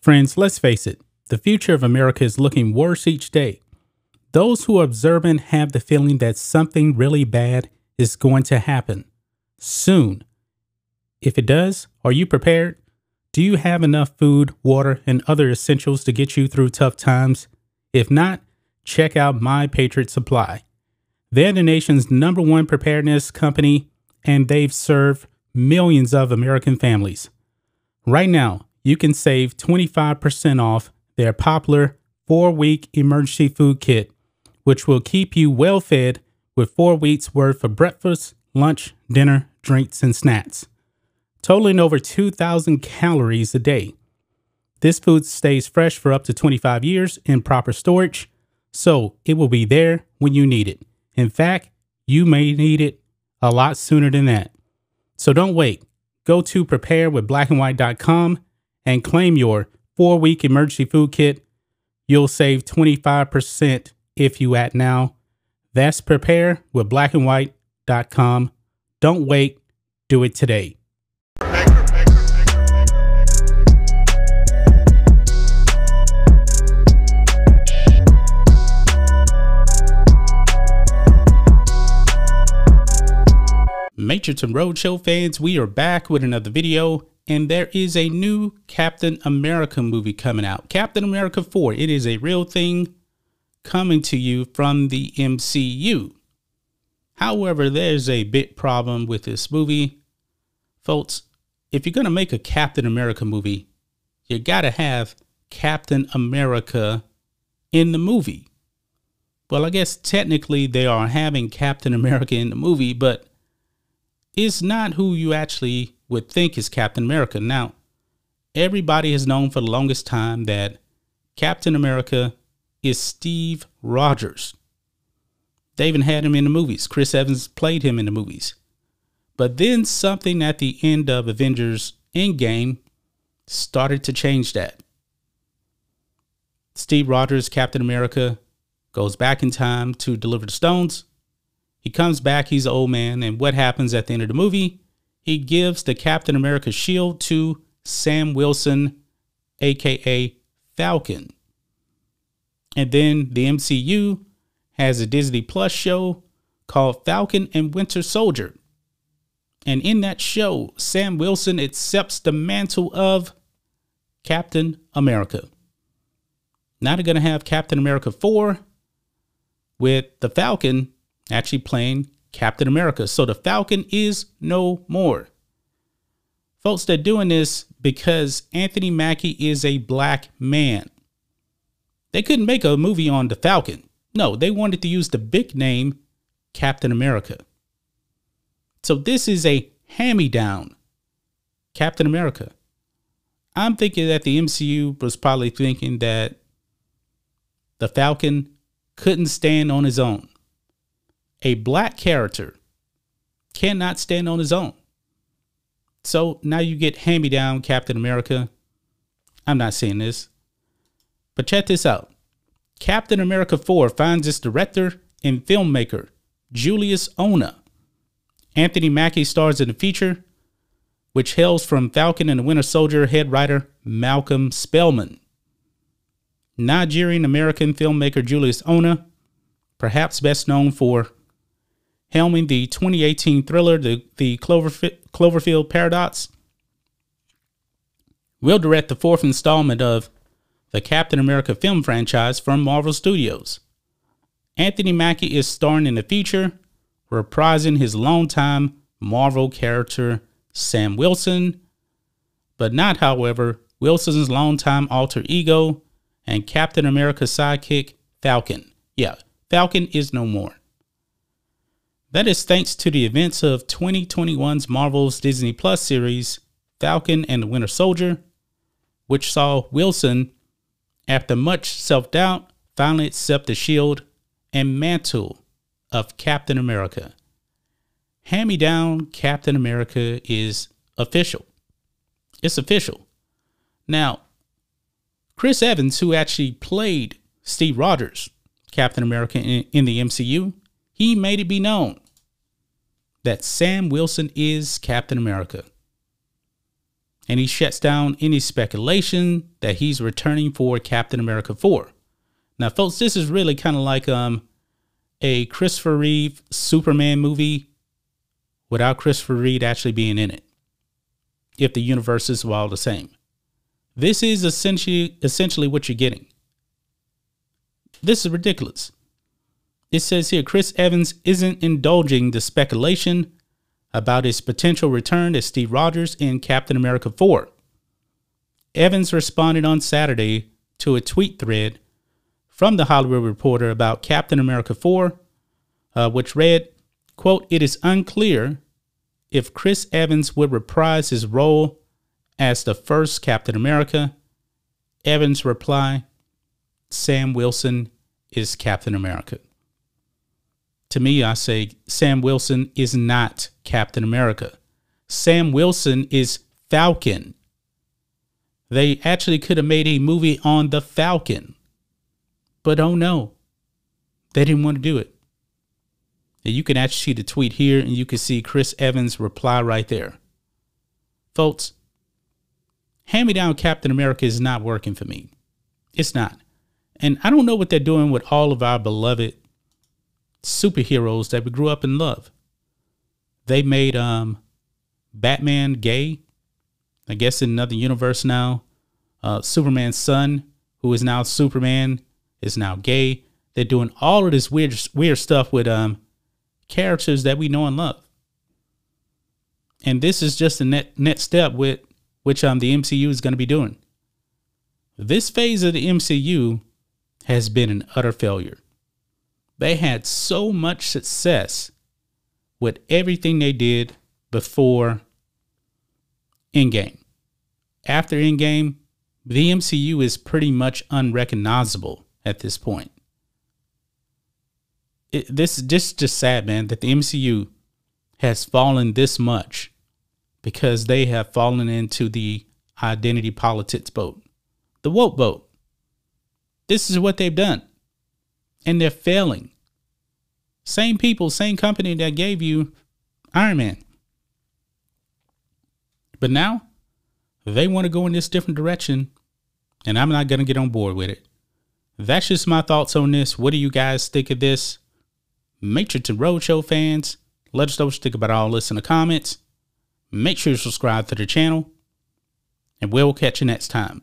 Friends, let's face it, the future of America is looking worse each day. Those who are observant have the feeling that something really bad is going to happen soon. If it does, are you prepared? Do you have enough food, water, and other essentials to get you through tough times? If not, check out My Patriot Supply. They're the nation's number one preparedness company, and they've served millions of American families. Right now, you can save 25% off their popular four week emergency food kit, which will keep you well fed with four weeks worth of breakfast, lunch, dinner, drinks, and snacks, totaling over 2,000 calories a day. This food stays fresh for up to 25 years in proper storage, so it will be there when you need it. In fact, you may need it a lot sooner than that. So don't wait. Go to preparewithblackandwhite.com and claim your four week emergency food kit. You'll save 25% if you act now. That's preparewithblackandwhite.com. Don't wait, do it today. Matrixton Roadshow fans, we are back with another video, and there is a new Captain America movie coming out. Captain America 4. It is a real thing coming to you from the MCU. However, there's a big problem with this movie. Folks, if you're going to make a Captain America movie, you got to have Captain America in the movie. Well, I guess technically they are having Captain America in the movie, but it's not who you actually would think is Captain America. Now, everybody has known for the longest time that Captain America is Steve Rogers. They even had him in the movies. Chris Evans played him in the movies. But then something at the end of Avengers Endgame started to change that. Steve Rogers, Captain America, goes back in time to deliver the stones he comes back, he's an old man, and what happens at the end of the movie? He gives the Captain America shield to Sam Wilson, aka Falcon. And then the MCU has a Disney Plus show called Falcon and Winter Soldier. And in that show, Sam Wilson accepts the mantle of Captain America. Now they're going to have Captain America 4 with the Falcon actually playing Captain America. So the Falcon is no more. Folks, they're doing this because Anthony Mackie is a black man. They couldn't make a movie on the Falcon. No, they wanted to use the big name Captain America. So this is a hand me down Captain America. I'm thinking that the MCU was probably thinking that the Falcon couldn't stand on his own a black character cannot stand on his own. So now you get hand me down Captain America. I'm not saying this, but check this out Captain America 4 finds its director and filmmaker, Julius Onah. Anthony Mackie stars in the feature, which hails from Falcon and the Winter Soldier head writer Malcolm Spellman. Nigerian American filmmaker Julius Onah, perhaps best known for helming the 2018 thriller, The, the Cloverf- Cloverfield Paradox, will direct the fourth installment of the Captain America film franchise from Marvel Studios. Anthony Mackie is starring in the feature, reprising his longtime Marvel character Sam Wilson, but not, however, Wilson's longtime alter ego and Captain America sidekick Falcon. Yeah, Falcon is no more. That is thanks to the events of 2021's Marvel's Disney Plus series, Falcon and the Winter Soldier, which saw Wilson, after much self doubt, finally accept the shield and mantle of Captain America. Hand me down Captain America is official. It's official. Now, Chris Evans, who actually played Steve Rogers, Captain America in, in the MCU, he made it be known that Sam Wilson is Captain America. and he shuts down any speculation that he's returning for Captain America 4. Now, folks, this is really kind of like um, a Christopher Reeve Superman movie without Christopher Reeve actually being in it, if the universes were all the same. This is essentially essentially what you're getting. This is ridiculous. It says here Chris Evans isn't indulging the speculation about his potential return as Steve Rogers in Captain America 4. Evans responded on Saturday to a tweet thread from the Hollywood Reporter about Captain America 4, uh, which read, quote, It is unclear if Chris Evans would reprise his role as the first Captain America. Evans' reply, Sam Wilson is Captain America. To me, I say Sam Wilson is not Captain America. Sam Wilson is Falcon. They actually could have made a movie on the Falcon. But oh no, they didn't want to do it. And you can actually see the tweet here and you can see Chris Evans' reply right there. Folks, hand me down Captain America is not working for me. It's not. And I don't know what they're doing with all of our beloved superheroes that we grew up and love. They made um, Batman gay. I guess in another universe now, uh, Superman's son, who is now Superman, is now gay. They're doing all of this weird, weird stuff with um, characters that we know and love. And this is just the net, net step with which um, the MCU is going to be doing. This phase of the MCU has been an utter failure. They had so much success with everything they did before Endgame. After Endgame, the MCU is pretty much unrecognizable at this point. It, this this just sad, man, that the MCU has fallen this much because they have fallen into the identity politics boat, the woke boat. This is what they've done and they're failing. Same people, same company that gave you Iron Man. But now they want to go in this different direction, and I'm not going to get on board with it. That's just my thoughts on this. What do you guys think of this? Make sure to Roadshow fans, let us know what you think about all this in the comments. Make sure you subscribe to the channel, and we'll catch you next time.